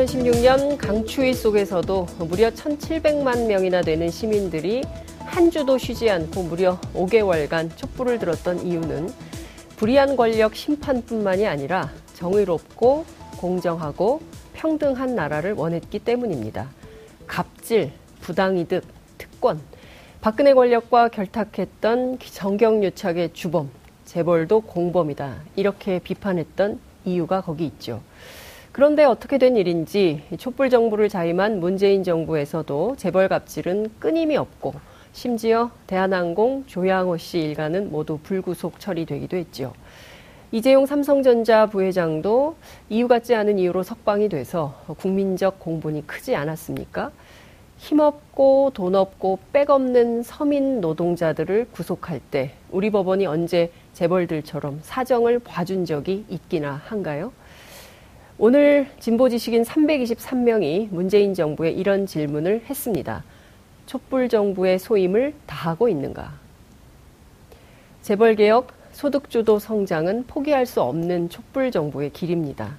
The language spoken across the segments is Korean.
2016년 강추위 속에서도 무려 1,700만 명이나 되는 시민들이 한 주도 쉬지 않고 무려 5개월간 촛불을 들었던 이유는 불의한 권력 심판뿐만이 아니라 정의롭고 공정하고 평등한 나라를 원했기 때문입니다. 갑질, 부당이득, 특권, 박근혜 권력과 결탁했던 정경유착의 주범, 재벌도 공범이다. 이렇게 비판했던 이유가 거기 있죠. 그런데 어떻게 된 일인지 촛불 정부를 자임한 문재인 정부에서도 재벌 갑질은 끊임이 없고 심지어 대한항공 조양호 씨 일가는 모두 불구속 처리되기도 했지요. 이재용 삼성전자 부회장도 이유 같지 않은 이유로 석방이 돼서 국민적 공분이 크지 않았습니까? 힘없고 돈 없고 백 없는 서민 노동자들을 구속할 때 우리 법원이 언제 재벌들처럼 사정을 봐준 적이 있기나 한가요? 오늘 진보 지식인 323명이 문재인 정부에 이런 질문을 했습니다. 촛불 정부의 소임을 다하고 있는가? 재벌 개혁, 소득주도 성장은 포기할 수 없는 촛불 정부의 길입니다.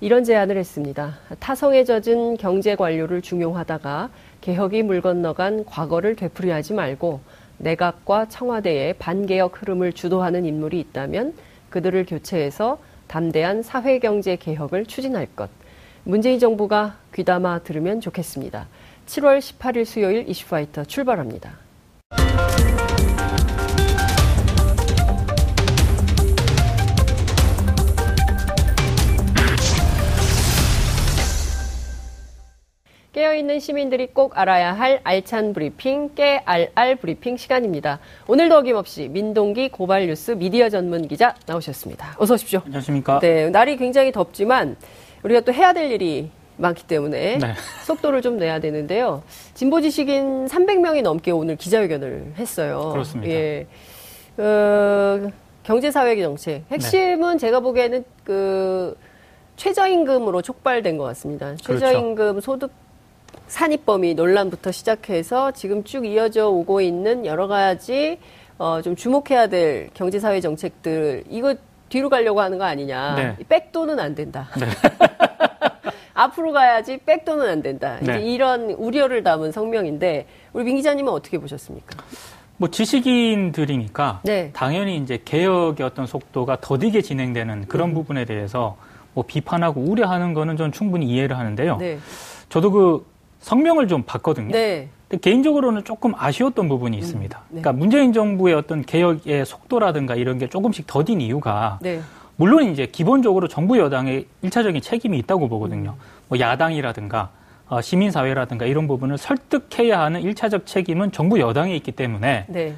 이런 제안을 했습니다. 타성에 젖은 경제 관료를 중용하다가 개혁이 물 건너간 과거를 되풀이하지 말고 내각과 청와대의 반개혁 흐름을 주도하는 인물이 있다면 그들을 교체해서 담대한 사회경제 개혁을 추진할 것. 문재인 정부가 귀담아 들으면 좋겠습니다. 7월 18일 수요일 이슈파이터 출발합니다. 깨어있는 시민들이 꼭 알아야 할 알찬 브리핑, 깨알알 브리핑 시간입니다. 오늘도 어김없이 민동기 고발 뉴스 미디어 전문 기자 나오셨습니다. 어서 오십시오. 안녕하십니까. 네, 날이 굉장히 덥지만 우리가 또 해야 될 일이 많기 때문에 네. 속도를 좀 내야 되는데요. 진보 지식인 300명이 넘게 오늘 기자회견을 했어요. 그렇습니다. 예. 어, 경제사회 정책. 핵심은 네. 제가 보기에는 그 최저임금으로 촉발된 것 같습니다. 그렇죠. 최저임금 그렇죠. 소득 산입범위 논란부터 시작해서 지금 쭉 이어져 오고 있는 여러 가지 어, 좀 주목해야 될 경제사회 정책들 이거 뒤로 가려고 하는 거 아니냐. 네. 백도는 안 된다. 네. 앞으로 가야지 백도는 안 된다. 네. 이제 이런 우려를 담은 성명인데 우리 민 기자님은 어떻게 보셨습니까? 뭐 지식인들이니까 네. 당연히 이제 개혁의 어떤 속도가 더디게 진행되는 그런 음. 부분에 대해서 뭐 비판하고 우려하는 거는 전 충분히 이해를 하는데요. 네. 저도 그 성명을 좀 봤거든요. 네. 근데 개인적으로는 조금 아쉬웠던 부분이 음, 있습니다. 네. 그러니까 문재인 정부의 어떤 개혁의 속도라든가 이런 게 조금씩 더딘 이유가 네. 물론 이제 기본적으로 정부 여당의 일차적인 책임이 있다고 보거든요. 음. 뭐 야당이라든가 어, 시민사회라든가 이런 부분을 설득해야 하는 일차적 책임은 정부 여당에 있기 때문에 네.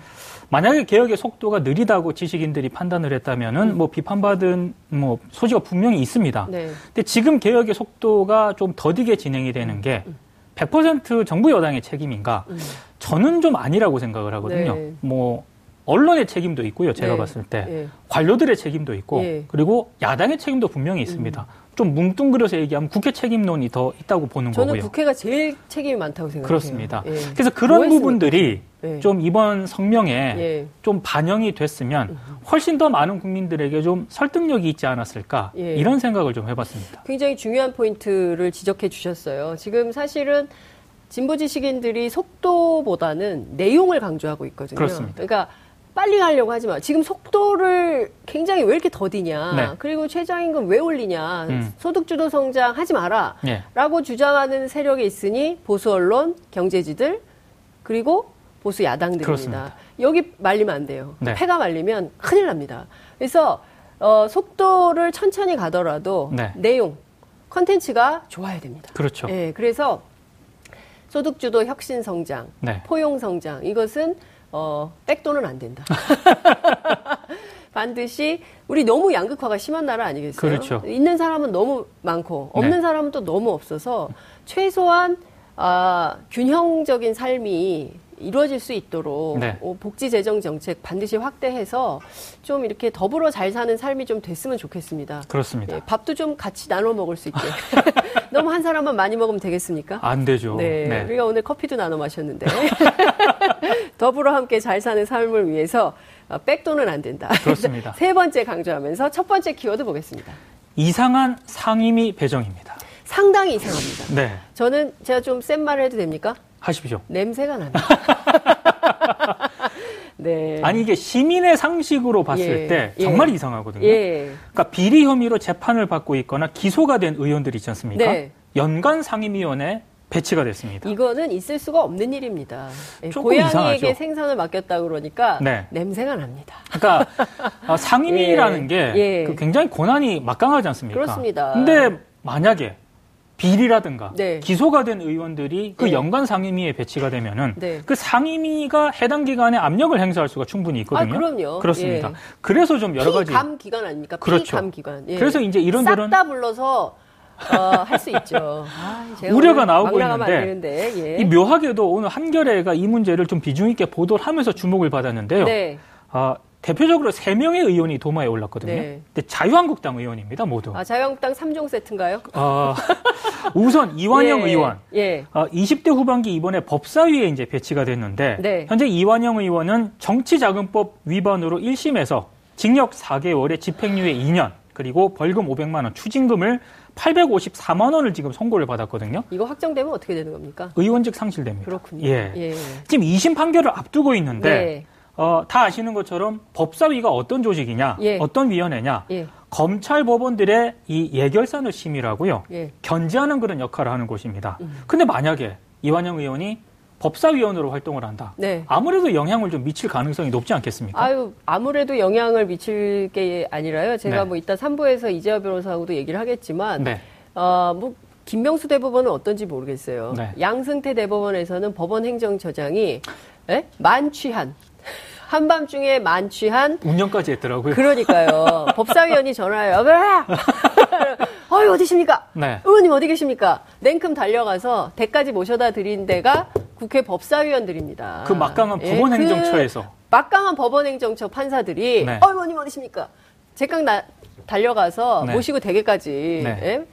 만약에 개혁의 속도가 느리다고 지식인들이 판단을 했다면은 음. 뭐 비판받은 뭐 소지가 분명히 있습니다. 네. 근데 지금 개혁의 속도가 좀 더디게 진행이 되는 게 음. 100% 정부 여당의 책임인가? 음. 저는 좀 아니라고 생각을 하거든요. 네. 뭐 언론의 책임도 있고요. 제가 네. 봤을 때 네. 관료들의 책임도 있고 예. 그리고 야당의 책임도 분명히 있습니다. 음. 좀 뭉뚱그려서 얘기하면 국회 책임론이 더 있다고 보는 저는 거고요. 저는 국회가 제일 책임이 많다고 생각해요. 그렇습니다. 예. 그래서 그런 뭐 부분들이 예. 좀 이번 성명에 예. 좀 반영이 됐으면 훨씬 더 많은 국민들에게 좀 설득력이 있지 않았을까 예. 이런 생각을 좀 해봤습니다. 굉장히 중요한 포인트를 지적해 주셨어요. 지금 사실은 진보 지식인들이 속도보다는 내용을 강조하고 있거든요. 그렇습니다. 그러니까 빨리 가려고 하지 마. 지금 속도를 굉장히 왜 이렇게 더디냐. 네. 그리고 최저임금 왜 올리냐. 음. 소득주도 성장 하지 마라. 네. 라고 주장하는 세력이 있으니 보수 언론, 경제지들 그리고 보수 야당들입니다. 그렇습니다. 여기 말리면 안 돼요. 네. 패가 말리면 큰일 납니다. 그래서 어, 속도를 천천히 가더라도 네. 내용, 컨텐츠가 좋아야 됩니다. 그렇죠. 예, 그래서 소득주도 혁신 성장, 네. 포용 성장 이것은 어, 백도는 안 된다. 반드시 우리 너무 양극화가 심한 나라 아니겠어요? 그렇죠. 있는 사람은 너무 많고 없는 네. 사람은 또 너무 없어서 최소한 아, 균형적인 삶이 이루어질 수 있도록 네. 어, 복지 재정 정책 반드시 확대해서 좀 이렇게 더불어 잘 사는 삶이 좀 됐으면 좋겠습니다. 그렇습니다. 예, 밥도 좀 같이 나눠 먹을 수 있게. 너무 한 사람만 많이 먹으면 되겠습니까? 안 되죠. 네. 네. 우리가 오늘 커피도 나눠 마셨는데 더불어 함께 잘 사는 삶을 위해서 어, 백도는 안 된다. 그렇습니다. 세 번째 강조하면서 첫 번째 키워드 보겠습니다. 이상한 상임위 배정입니다. 상당히 이상합니다. 네. 저는 제가 좀 센 말을 해도 됩니까? 하십시오. 냄새가 납니다. 네. 아니 이게 시민의 상식으로 봤을 예, 때 정말 예. 이상하거든요. 예. 그러니까 비리 혐의로 재판을 받고 있거나 기소가 된 의원들이 있지 않습니까? 네. 연간 상임위원회 배치가 됐습니다. 이거는 있을 수가 없는 일입니다. 예, 고양이에게 이상하죠. 생선을 맡겼다 그러니까 네. 냄새가 납니다. 그러니까 어, 상임위라는 게 예. 그 굉장히 권한이 막강하지 않습니까? 그렇습니다. 근데 만약에 비리라든가 네. 기소가 된 의원들이 그 네. 연간 상임위에 배치가 되면은 네. 그 상임위가 해당 기관에 압력을 행사할 수가 충분히 있거든요. 아, 그럼요. 그렇습니다. 예. 그래서 좀 여러 가지 감 기관 아닙니까? 그렇죠. 감 기관. 예. 그래서 이제 이런 저런 싹다 불러서 어, 할 수 있죠. 아, 우려가 나오고 있는데 예. 이 묘하게도 오늘 한겨레가 이 문제를 좀 비중 있게 보도를 하면서 주목을 받았는데요. 네. 어, 대표적으로 세명의 의원이 도마에 올랐거든요. 네. 근데 자유한국당 의원입니다, 모두. 아, 자유한국당 3종 세트인가요? 어, 우선 이완영 예, 의원. 예. 어, 20대 후반기 이번에 법사위에 이제 배치가 됐는데 네. 현재 이완영 의원은 정치자금법 위반으로 1심에서 징역 4개월에 집행유예 2년 그리고 벌금 500만 원, 추징금을 854만 원을 지금 선고를 받았거든요. 이거 확정되면 어떻게 되는 겁니까? 의원직 상실됩니다. 그렇군요. 예. 예. 지금 2심 판결을 앞두고 있는데 네. 어, 다 아시는 것처럼 법사위가 어떤 조직이냐, 예. 어떤 위원회냐, 예. 검찰 법원들의 이 예결산을 심의하고요, 예. 견제하는 그런 역할을 하는 곳입니다. 음. 근데 만약에 이완영 의원이 법사위원으로 활동을 한다. 네. 아무래도 영향을 좀 미칠 가능성이 높지 않겠습니까? 아유, 아무래도 영향을 미칠 게 아니라요. 제가 네. 뭐 이따 3부에서 이재화 변호사하고도 얘기를 하겠지만, 네. 어, 뭐, 김명수 대법원은 어떤지 모르겠어요. 네. 양승태 대법원에서는 법원 행정처장이 에? 만취한 한밤중에 만취한 운영까지 했더라고요. 그러니까요. 법사위원이 전화해요. 어이 어디십니까? 네. 의원님 어디 계십니까? 냉큼 달려가서 대까지 모셔다 드린 데가 국회 법사위원들입니다. 그 막강한 예, 법원행정처에서. 그 막강한 법원 행정처 판사들이 네. 어 의원님 어디십니까? 제깍 나 달려가서 네. 모시고 대게까지. 네. 예?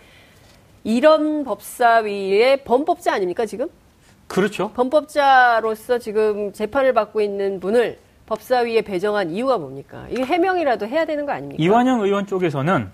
이런 법사위의 범법자 아닙니까 지금? 그렇죠. 범법자로서 지금 재판을 받고 있는 분을 법사위에 배정한 이유가 뭡니까? 이게 해명이라도 해야 되는 거 아닙니까? 이완영 의원 쪽에서는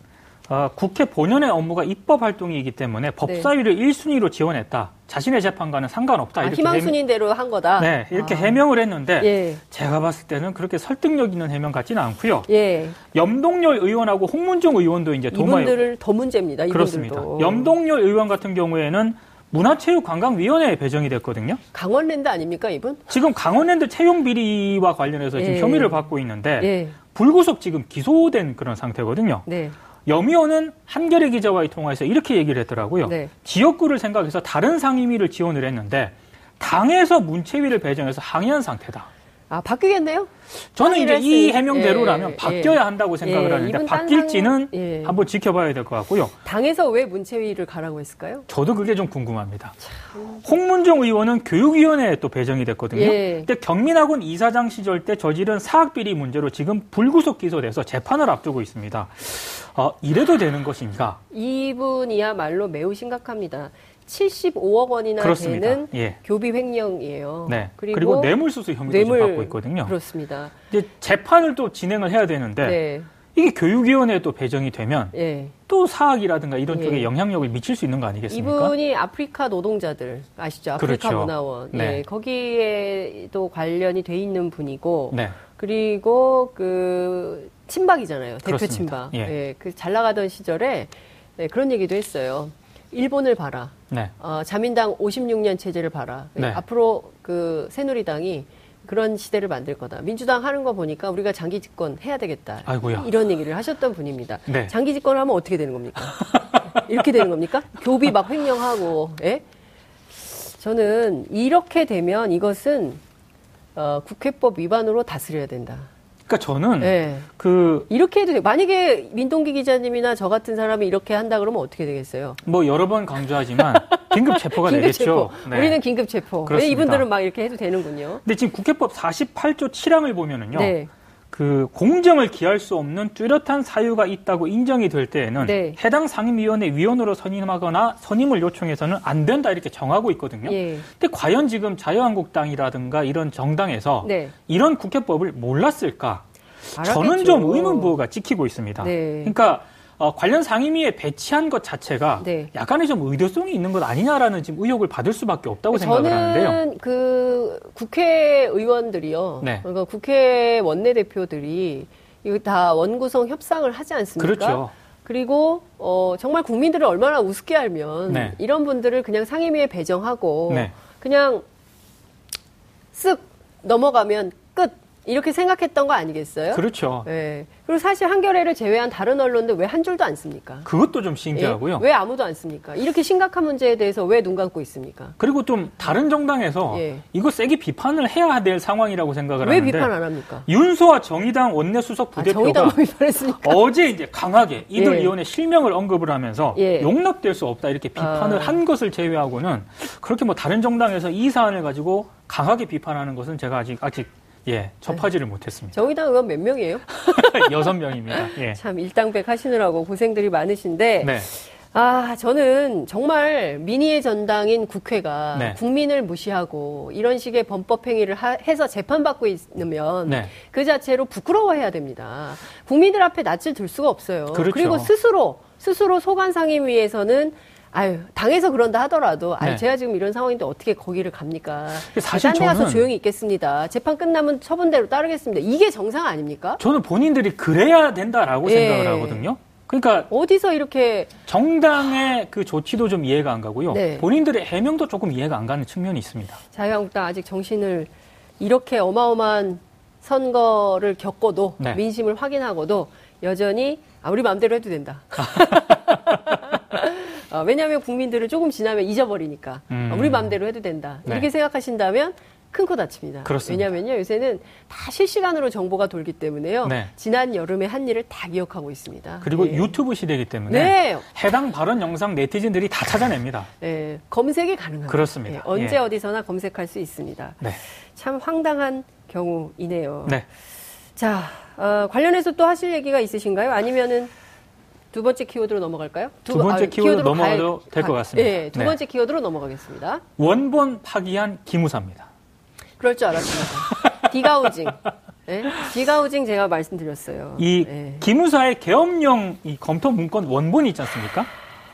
어, 국회 본연의 업무가 입법 활동이기 때문에 법사위를 네. 1순위로 지원했다. 자신의 재판과는 상관없다. 아, 희망순인 대로 한 거다. 네, 이렇게 아. 해명을 했는데 예. 제가 봤을 때는 그렇게 설득력 있는 해명 같지는 않고요. 예. 염동열 의원하고 홍문종 의원도 이제 도마 이분들을 더 문제입니다. 이분들도. 그렇습니다. 염동열 의원 같은 경우에는 문화체육관광위원회에 배정이 됐거든요. 강원랜드 아닙니까 이분? 지금 강원랜드 채용 비리와 관련해서 지금 예. 혐의를 받고 있는데 예. 불구속 지금 기소된 그런 상태거든요. 네. 염의원은 한겨레 기자와의 통화에서 이렇게 얘기를 했더라고요. 네. 지역구를 생각해서 다른 상임위를 지원을 했는데 당에서 문체위를 배정해서 항의한 상태다. 아, 바뀌겠네요? 저는 이제 이 해명대로라면 예, 바뀌어야 예, 한다고 생각을 예, 하는데 바뀔지는 예. 한번 지켜봐야 될 것 같고요. 당에서 왜 문체위를 가라고 했을까요? 저도 그게 좀 궁금합니다. 참... 홍문종 의원은 교육위원회에 또 배정이 됐거든요. 예. 근데 경민학원 이사장 시절 때 저지른 사학비리 문제로 지금 불구속 기소돼서 재판을 앞두고 있습니다. 어, 이래도 되는 것인가? 이분이야말로 매우 심각합니다. 75억 원이나 그렇습니다. 되는 예. 교비 횡령이에요. 네. 그리고, 그리고 뇌물수수 혐의도 뇌물, 받고 있거든요. 그렇습니다. 이제 재판을 또 진행을 해야 되는데 네. 이게 교육위원회에 또 배정이 되면 예. 또 사학이라든가 이런 예. 쪽에 영향력을 미칠 수 있는 거 아니겠습니까? 이분이 아프리카 노동자들 아시죠? 아프리카 그렇죠. 문화원. 네. 예. 거기에도 관련이 돼 있는 분이고 네. 그리고 그 친박이잖아요. 대표 그렇습니다. 친박. 예. 예. 그잘 나가던 시절에 네, 그런 얘기도 했어요. 일본을 봐라. 네. 어, 자민당 56년 체제를 봐라. 네. 앞으로 그 새누리당이 그런 시대를 만들 거다. 민주당 하는 거 보니까 우리가 장기 집권 해야 되겠다. 아이고야. 이런 얘기를 하셨던 분입니다. 네. 장기 집권을 하면 어떻게 되는 겁니까? 이렇게 되는 겁니까? 교비 막 횡령하고, 예? 저는 이렇게 되면 이것은 어, 국회법 위반으로 다스려야 된다. 그러니까 저는 네. 그 이렇게 해도 돼. 만약에 민동기 기자님이나 저 같은 사람이 이렇게 한다 그러면 어떻게 되겠어요? 뭐 여러 번 강조하지만 긴급 체포가 긴급 되겠죠. 체포. 네. 우리는 긴급 체포. 그렇습니다. 이분들은 막 이렇게 해도 되는군요. 근데 지금 국회법 48조 7항을 보면은요. 네. 그 공정을 기할 수 없는 뚜렷한 사유가 있다고 인정이 될 때에는 네. 해당 상임위원회 위원으로 선임하거나 선임을 요청해서는 안 된다 이렇게 정하고 있거든요. 예. 근데 과연 지금 자유한국당이라든가 이런 정당에서 네. 이런 국회법을 몰랐을까? 알았겠죠. 저는 좀 의문부호가 찍히고 있습니다. 네. 그러니까 어, 관련 상임위에 배치한 것 자체가 네. 약간의 좀 의도성이 있는 것 아니냐라는 지금 의혹을 받을 수밖에 없다고 생각을 하는데요. 저는 그 국회의원들이요. 네. 그러니까 국회 원내대표들이 이거 다 원구성 협상을 하지 않습니까? 그렇죠. 그리고 어, 정말 국민들을 얼마나 우습게 알면 네. 이런 분들을 그냥 상임위에 배정하고 네. 그냥 쓱 넘어가면 끝 이렇게 생각했던 거 아니겠어요? 그렇죠. 네. 그리고 사실 한겨레를 제외한 다른 언론들 왜 한 줄도 안 씁니까? 그것도 좀 신기하고요. 예? 왜 아무도 안 씁니까? 이렇게 심각한 문제에 대해서 왜 눈 감고 있습니까? 그리고 좀 다른 정당에서 예. 이거 세게 비판을 해야 될 상황이라고 생각을 왜 하는데 왜 비판 안 합니까? 윤소아 정의당 원내수석 아, 부대표가 아, 어제 이제 강하게 이들 예. 의원의 실명을 언급을 하면서 예. 용납될 수 없다 이렇게 비판을 아. 한 것을 제외하고는 그렇게 뭐 다른 정당에서 이 사안을 가지고 강하게 비판하는 것은 제가 아직 아직 예, 접하지를 네. 못했습니다. 정의당 의원 몇 명이에요? 여섯 명입니다. 예. 참 일당백 하시느라고 고생들이 많으신데. 네. 아, 저는 정말 민의의 전당인 국회가 네. 국민을 무시하고 이런 식의 범법 행위를 하, 해서 재판받고 있으면 네. 그 자체로 부끄러워해야 됩니다. 국민들 앞에 낯을 들 수가 없어요. 그렇죠. 그리고 스스로 스스로 소관 상임위에서는 아유 당에서 그런다 하더라도 아유 네. 제가 지금 이런 상황인데 어떻게 거기를 갑니까? 사실 딴데 가서 조용히 있겠습니다. 재판 끝나면 처분대로 따르겠습니다. 이게 정상 아닙니까? 저는 본인들이 그래야 된다라고 예. 생각을 하거든요. 그러니까 어디서 이렇게 정당의 그 조치도 좀 이해가 안 가고요. 네. 본인들의 해명도 조금 이해가 안 가는 측면이 있습니다. 자유한국당 아직 정신을 이렇게 어마어마한 선거를 겪고도 네. 민심을 확인하고도 여전히 아, 우리 마음대로 해도 된다. 어, 왜냐하면 국민들을 조금 지나면 잊어버리니까 음. 우리 마음대로 해도 된다. 네. 이렇게 생각하신다면 큰코 다칩니다. 그렇습니다. 왜냐하면요 요새는 다 실시간으로 정보가 돌기 때문에요. 네. 지난 여름에 한 일을 다 기억하고 있습니다. 그리고 네. 유튜브 시대이기 때문에 네. 해당 발언 영상 네티즌들이 다 찾아냅니다. 네, 검색이 가능합니다. 그렇습니다. 네, 언제 예. 어디서나 검색할 수 있습니다. 네. 참 황당한 경우이네요. 네. 자 어, 관련해서 또 하실 얘기가 있으신가요? 아니면은 두 번째 키워드로 넘어갈까요? 두, 두 번째 아, 키워드 넘어가도 될 것 같습니다. 네, 두 네. 번째 키워드로 넘어가겠습니다. 원본 파기한 기무사입니다. 그럴 줄 알았습니다. degaussing. 네? degaussing 제가 말씀드렸어요. 이 네. 기무사의 계엄령 이 검토 문건 원본이 있지 않습니까?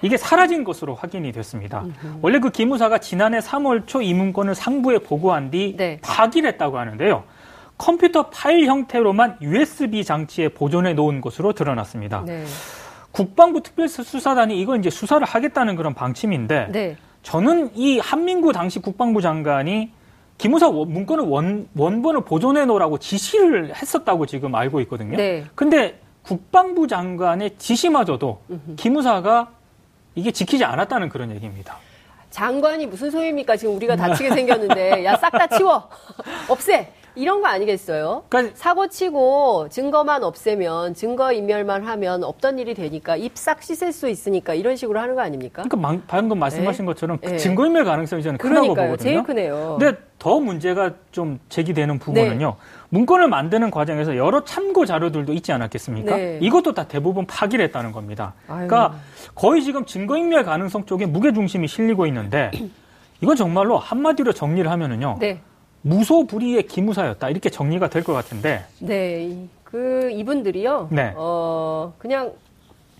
이게 사라진 것으로 확인이 됐습니다. 음흠. 원래 그 기무사가 지난해 3월 초 이 문건을 상부에 보고한 뒤 네. 파기를 했다고 하는데요. 컴퓨터 파일 형태로만 USB 장치에 보존해 놓은 것으로 드러났습니다. 네. 국방부 특별수사단이 이거 이제 수사를 하겠다는 그런 방침인데 네. 저는 이 한민구 당시 국방부 장관이 기무사 문건을 원, 원본을 보존해 놓으라고 지시를 했었다고 지금 알고 있거든요. 네. 근데 국방부 장관의 지시마저도 기무사가 이게 지키지 않았다는 그런 얘기입니다. 장관이 무슨 소리입니까? 지금 우리가 다치게 생겼는데 야 싹 다 치워 없애 이런 거 아니겠어요? 그러니까 사고 치고 증거만 없애면 증거 인멸만 하면 없던 일이 되니까 입싹 씻을 수 있으니까 이런 식으로 하는 거 아닙니까? 그러니까 방금 말씀하신 네. 것처럼 그 네. 증거 인멸 가능성이 저는 크다고 보거든요. 제일 크네요. 근데 더 문제가 좀 제기되는 부분은요. 네. 문건을 만드는 과정에서 여러 참고 자료들도 있지 않았겠습니까? 네. 이것도 다 대부분 파기를 했다는 겁니다. 아유. 그러니까 거의 지금 증거 인멸 가능성 쪽에 무게 중심이 실리고 있는데 이건 정말로 한마디로 정리를 하면은요. 네. 무소불위의 기무사였다 이렇게 정리가 될 것 같은데. 네, 그 이분들이요. 네. 어 그냥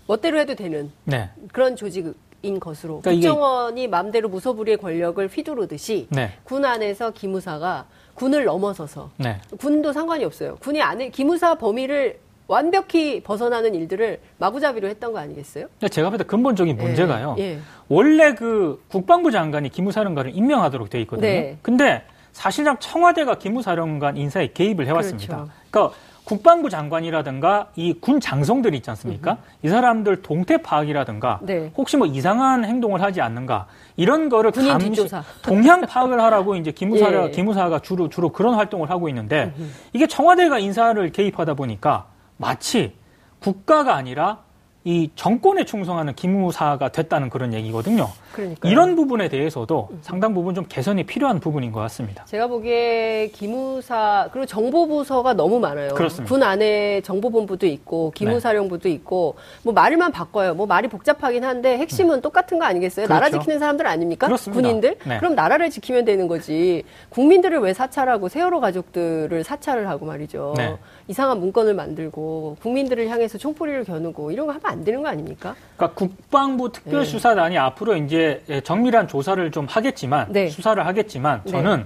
멋대로 해도 되는 네. 그런 조직 인 것으로 그러니까 국정원이 마음대로 무소불위의 권력을 휘두르듯이 네. 군 안에서 기무사가 군을 넘어서서 네. 군도 상관이 없어요. 군이 안에 기무사 범위를 완벽히 벗어나는 일들을 마구잡이로 했던 거 아니겠어요? 제가 볼때 근본적인 예, 문제가요. 예, 예. 원래 그 국방부 장관이 기무사령관을 임명하도록 돼 있거든요. 네. 근데 사실상 청와대가 기무사령관 인사에 개입을 해왔습니다. 그렇죠. 그러니까 국방부 장관이라든가 이 군 장성들 있지 않습니까? 음흠. 이 사람들 동태 파악이라든가 네. 혹시 뭐 이상한 행동을 하지 않는가 이런 거를 감시 뒷조사. 동향 파악을 하라고 이제 기무사가 예. 기무사가 주로 주로 그런 활동을 하고 있는데 음흠. 이게 청와대가 인사를 개입하다 보니까 마치 국가가 아니라 이 정권에 충성하는 기무사가 됐다는 그런 얘기거든요. 그러니까요. 이런 부분에 대해서도 음. 상당 부분 좀 개선이 필요한 부분인 것 같습니다. 제가 보기에 기무사 그리고 정보부서가 너무 많아요. 그렇습니다. 군 안에 정보본부도 있고 기무사령부도 네. 있고 뭐 말만 바꿔요. 뭐 말이 복잡하긴 한데 핵심은 음. 똑같은 거 아니겠어요? 그렇죠. 나라 지키는 사람들 아닙니까? 그렇습니다. 군인들? 네. 그럼 나라를 지키면 되는 거지. 국민들을 왜 사찰하고 세월호 가족들을 사찰을 하고 말이죠. 네. 이상한 문건을 만들고 국민들을 향해서 총포리를 겨누고 이런 거 하면 안 되는 거 아닙니까? 그러니까 국방부 특별수사단이 네. 앞으로 이제 정밀한 조사를 좀 하겠지만 네. 수사를 하겠지만 네. 저는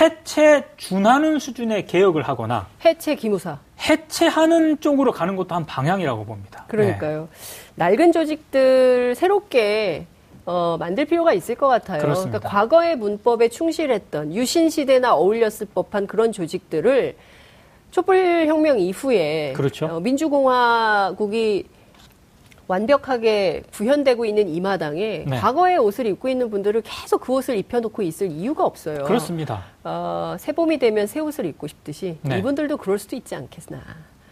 해체 준하는 수준의 개혁을 하거나 해체 기무사 해체하는 쪽으로 가는 것도 한 방향이라고 봅니다. 그러니까요. 낡은 조직들 새롭게 어, 만들 필요가 있을 것 같아요. 그렇습니다. 그러니까 과거의 문법에 충실했던 유신 시대나 어울렸을 법한 그런 조직들을 촛불혁명 이후에 그렇죠. 어, 민주공화국이 완벽하게 구현되고 있는 이 마당에 네. 과거의 옷을 입고 있는 분들을 계속 그 옷을 입혀놓고 있을 이유가 없어요. 그렇습니다. 어, 새 봄이 되면 새 옷을 입고 싶듯이 네. 이분들도 그럴 수도 있지 않겠나.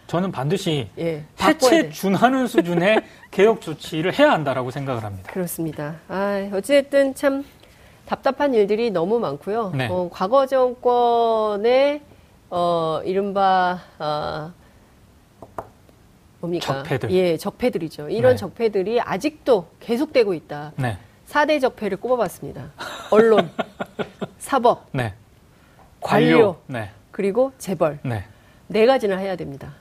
저는 반드시 예, 해체 준하는 수준의 개혁 조치를 해야 한다라고 생각을 합니다. 그렇습니다. 아, 어찌됐든 참 답답한 일들이 너무 많고요. 네. 어, 과거 정권의 어, 이른바, 어, 뭡니까? 적폐들. 예, 적폐들이죠. 이런 네. 적폐들이 아직도 계속되고 있다. 네. 4대 적폐를 꼽아봤습니다. 언론, 사법, 네. 관료. 네. 그리고 재벌. 네. 네 가지는 해야 됩니다.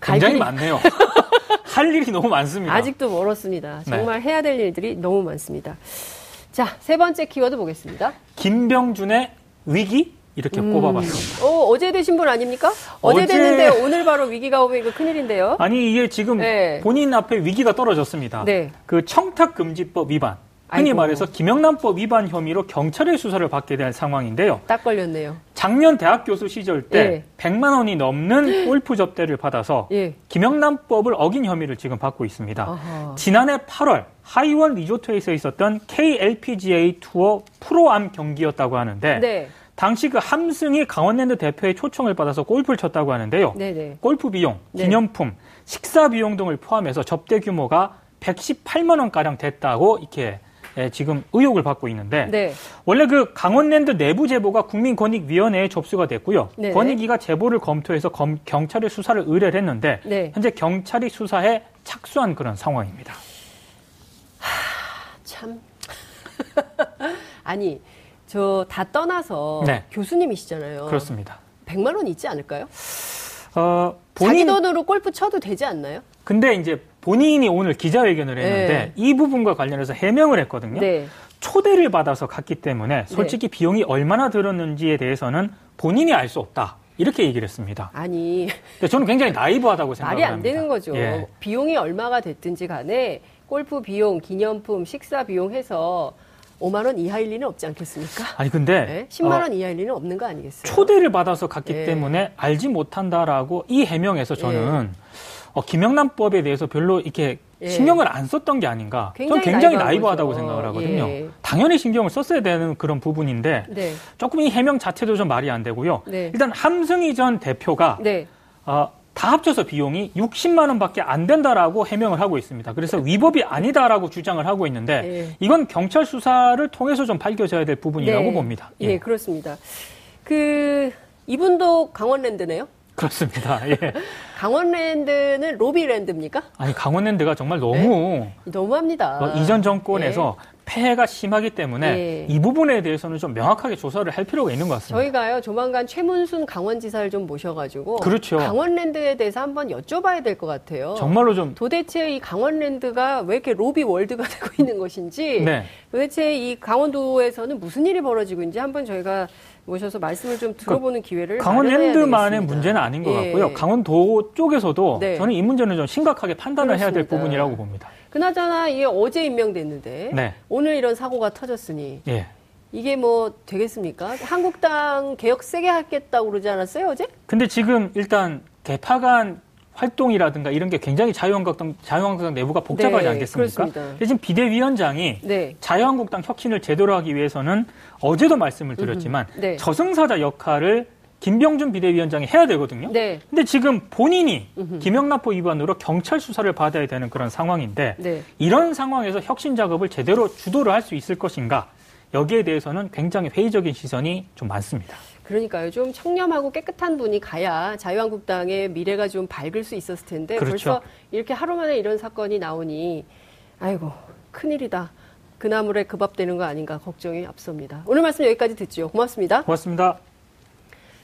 굉장히 길이... 많네요. 할 일이 너무 많습니다. 아직도 멀었습니다. 네. 정말 해야 될 일들이 너무 많습니다. 자, 세 번째 키워드 보겠습니다. 김병준의 위기? 이렇게 음. 꼽아봤습니다. 어, 어제 되신 분 아닙니까? 어제, 어제 됐는데 오늘 바로 위기가 오면 이거 큰일인데요. 아니 이게 지금 네. 본인 앞에 위기가 떨어졌습니다. 네. 그 청탁금지법 위반. 흔히 아이고. 말해서 김영란법 위반 혐의로 경찰의 수사를 받게 된 상황인데요. 딱 걸렸네요. 작년 대학 교수 시절 때 예. 100만 원이 넘는 골프 접대를 받아서 예. 김영란법을 어긴 혐의를 지금 받고 있습니다. 아하. 지난해 8월 하이원 리조트에서 있었던 KLPGA 투어 프로암 경기였다고 하는데 네. 당시 그 함승이 강원랜드 대표의 초청을 받아서 골프를 쳤다고 하는데요. 네네. 골프 비용, 네. 기념품, 네. 식사 비용 등을 포함해서 접대 규모가 118만 원 가량 됐다고 이렇게 예, 지금 의혹을 받고 있는데 네. 원래 그 강원랜드 내부 제보가 국민권익위원회에 접수가 됐고요. 네네. 권익위가 제보를 검토해서 검, 경찰에 수사를 의뢰를 했는데 네. 현재 경찰이 수사에 착수한 그런 상황입니다. 하, 참 아니 저 다 떠나서 네. 교수님이시잖아요. 그렇습니다. 100만 원 있지 않을까요? 어, 본인... 자기 돈으로 골프 쳐도 되지 않나요? 근데 이제 본인이 오늘 기자회견을 했는데 네. 이 부분과 관련해서 해명을 했거든요. 네. 초대를 받아서 갔기 때문에 네. 솔직히 네. 비용이 얼마나 들었는지에 대해서는 본인이 알 수 없다. 이렇게 얘기를 했습니다. 아니. 근데 저는 굉장히 나이브하다고 생각합니다. 말이 안 되는 거죠. 예. 비용이 얼마가 됐든지 간에 골프 비용, 기념품, 식사 비용 해서 5만 원 이하일 리는 없지 않겠습니까? 아니 근데 네? 10만 원 어, 이하일 리는 없는 거 아니겠어요? 초대를 받아서 갔기 네. 때문에 알지 못한다라고 이 해명에서 저는 네. 어, 김영란법에 대해서 별로 이렇게 예. 신경을 안 썼던 게 아닌가. 굉장히 저는 굉장히 나이브하다고 생각을 하거든요. 예. 당연히 신경을 썼어야 되는 그런 부분인데 네. 조금 이 해명 자체도 좀 말이 안 되고요. 네. 일단 함승희 전 대표가 네. 어, 다 합쳐서 비용이 60만 원밖에 안 된다라고 해명을 하고 있습니다. 그래서 위법이 아니다라고 주장을 하고 있는데 네. 이건 경찰 수사를 통해서 좀 밝혀져야 될 부분이라고 네. 봅니다. 예. 예, 그렇습니다. 그 이분도 강원랜드네요. 그렇습니다. 예. 강원랜드는 로비랜드입니까? 아니 강원랜드가 정말 너무 네? 너무합니다. 어, 이전 정권에서 예. 폐해가 심하기 때문에 예. 이 부분에 대해서는 좀 명확하게 조사를 할 필요가 있는 것 같습니다. 저희가요 조만간 최문순 강원지사를 좀 모셔가지고 그렇죠. 강원랜드에 대해서 한번 여쭤봐야 될 것 같아요. 정말로 좀 도대체 이 강원랜드가 왜 이렇게 로비 월드가 되고 있는 것인지 네. 도대체 이 강원도에서는 무슨 일이 벌어지고 있는지 한번 저희가 모셔서 말씀을 좀 들어보는 그러니까 기회를 강원랜드만의 문제는 아닌 것 예. 같고요. 강원도 쪽에서도 네. 저는 이 문제는 좀 심각하게 판단을 그렇습니다. 해야 될 부분이라고 봅니다. 그나저나 이게 어제 임명됐는데 네. 오늘 이런 사고가 터졌으니 예. 이게 뭐 되겠습니까? 한국당 개혁 세게 하겠다고 그러지 않았어요 어제? 근데 지금 일단 개파간 활동이라든가 이런 게 굉장히 자유한국당 자유한국당 내부가 복잡하지 네, 않겠습니까? 그렇습니다. 지금 비대위원장이 네. 자유한국당 혁신을 제대로 하기 위해서는 어제도 말씀을 드렸지만 네. 저승사자 역할을 김병준 비대위원장이 해야 되거든요. 네. 근데 지금 본인이 김영란법 위반으로 경찰 수사를 받아야 되는 그런 상황인데 네. 이런 상황에서 혁신 작업을 제대로 주도를 할 수 있을 것인가? 여기에 대해서는 굉장히 회의적인 시선이 좀 많습니다. 그러니까요. 좀 청렴하고 깨끗한 분이 가야 자유한국당의 미래가 좀 밝을 수 있었을 텐데 그렇죠. 벌써 이렇게 하루 만에 이런 사건이 나오니 아이고 큰일이다. 그나물에 그밥 되는 거 아닌가 걱정이 앞섭니다. 오늘 말씀 여기까지 듣죠. 고맙습니다. 고맙습니다.